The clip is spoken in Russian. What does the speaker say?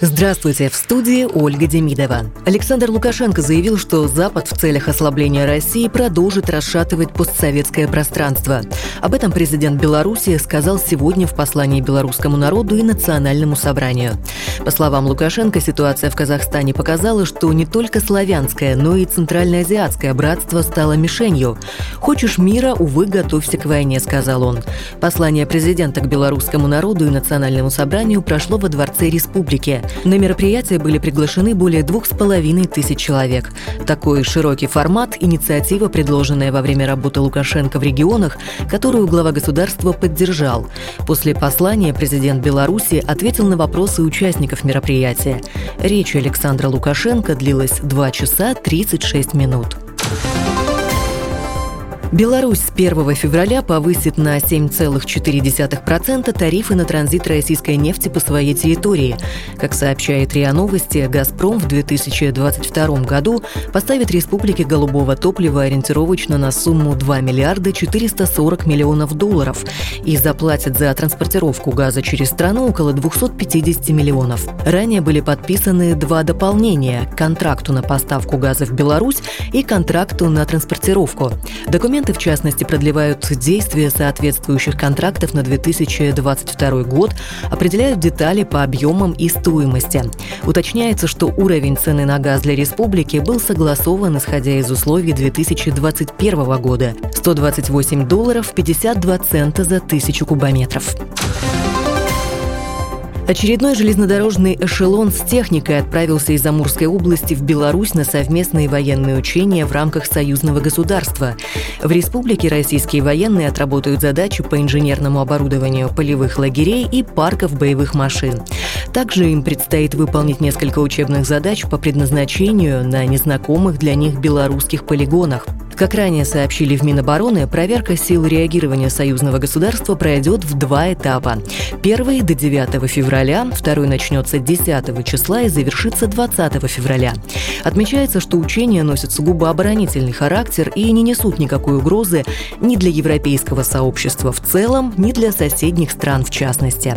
Здравствуйте, в студии Ольга Демидова. Александр Лукашенко заявил, что Запад в целях ослабления России продолжит расшатывать постсоветское пространство. Об этом президент Беларуси сказал сегодня в послании белорусскому народу и национальному собранию. По словам Лукашенко, ситуация в Казахстане показала, что не только славянское, но и центральноазиатское братство стало мишенью. «Хочешь мира, увы, готовься к войне», — сказал он. Послание президента к белорусскому народу и национальному собранию прошло во Дворце Республики. На мероприятие были приглашены более двух с половиной тысяч человек. Такой широкий формат – инициатива, предложенная во время работы Лукашенко в регионах, которую глава государства поддержал. После послания президент Беларуси ответил на вопросы участников мероприятия. Речь Александра Лукашенко длилась 2 часа 36 минут. Беларусь с 1 февраля повысит на 7,4% тарифы на транзит российской нефти по своей территории. Как сообщает РИА Новости, «Газпром» в 2022 году поставит республике голубого топлива ориентировочно на сумму 2 миллиарда 440 миллионов долларов и заплатит за транспортировку газа через страну около 250 миллионов. Ранее были подписаны два дополнения – контракту на поставку газа в Беларусь и контракту на транспортировку. Документ Документы, в частности, продлевают действие соответствующих контрактов на 2022 год, определяют детали по объемам и стоимости. Уточняется, что уровень цены на газ для республики был согласован, исходя из условий 2021 года – 128 долларов 52 цента за тысячу кубометров. Очередной железнодорожный эшелон с техникой отправился из Амурской области в Беларусь на совместные военные учения в рамках союзного государства. В республике российские военные отработают задачу по инженерному оборудованию полевых лагерей и парков боевых машин. Также им предстоит выполнить несколько учебных задач по предназначению на незнакомых для них белорусских полигонах. Как ранее сообщили в Минобороны, проверка сил реагирования союзного государства пройдет в два этапа. Первый – до 9 февраля, второй начнется 10 числа и завершится 20 февраля. Отмечается, что учения носят сугубо оборонительный характер и не несут никакой угрозы ни для европейского сообщества в целом, ни для соседних стран в частности.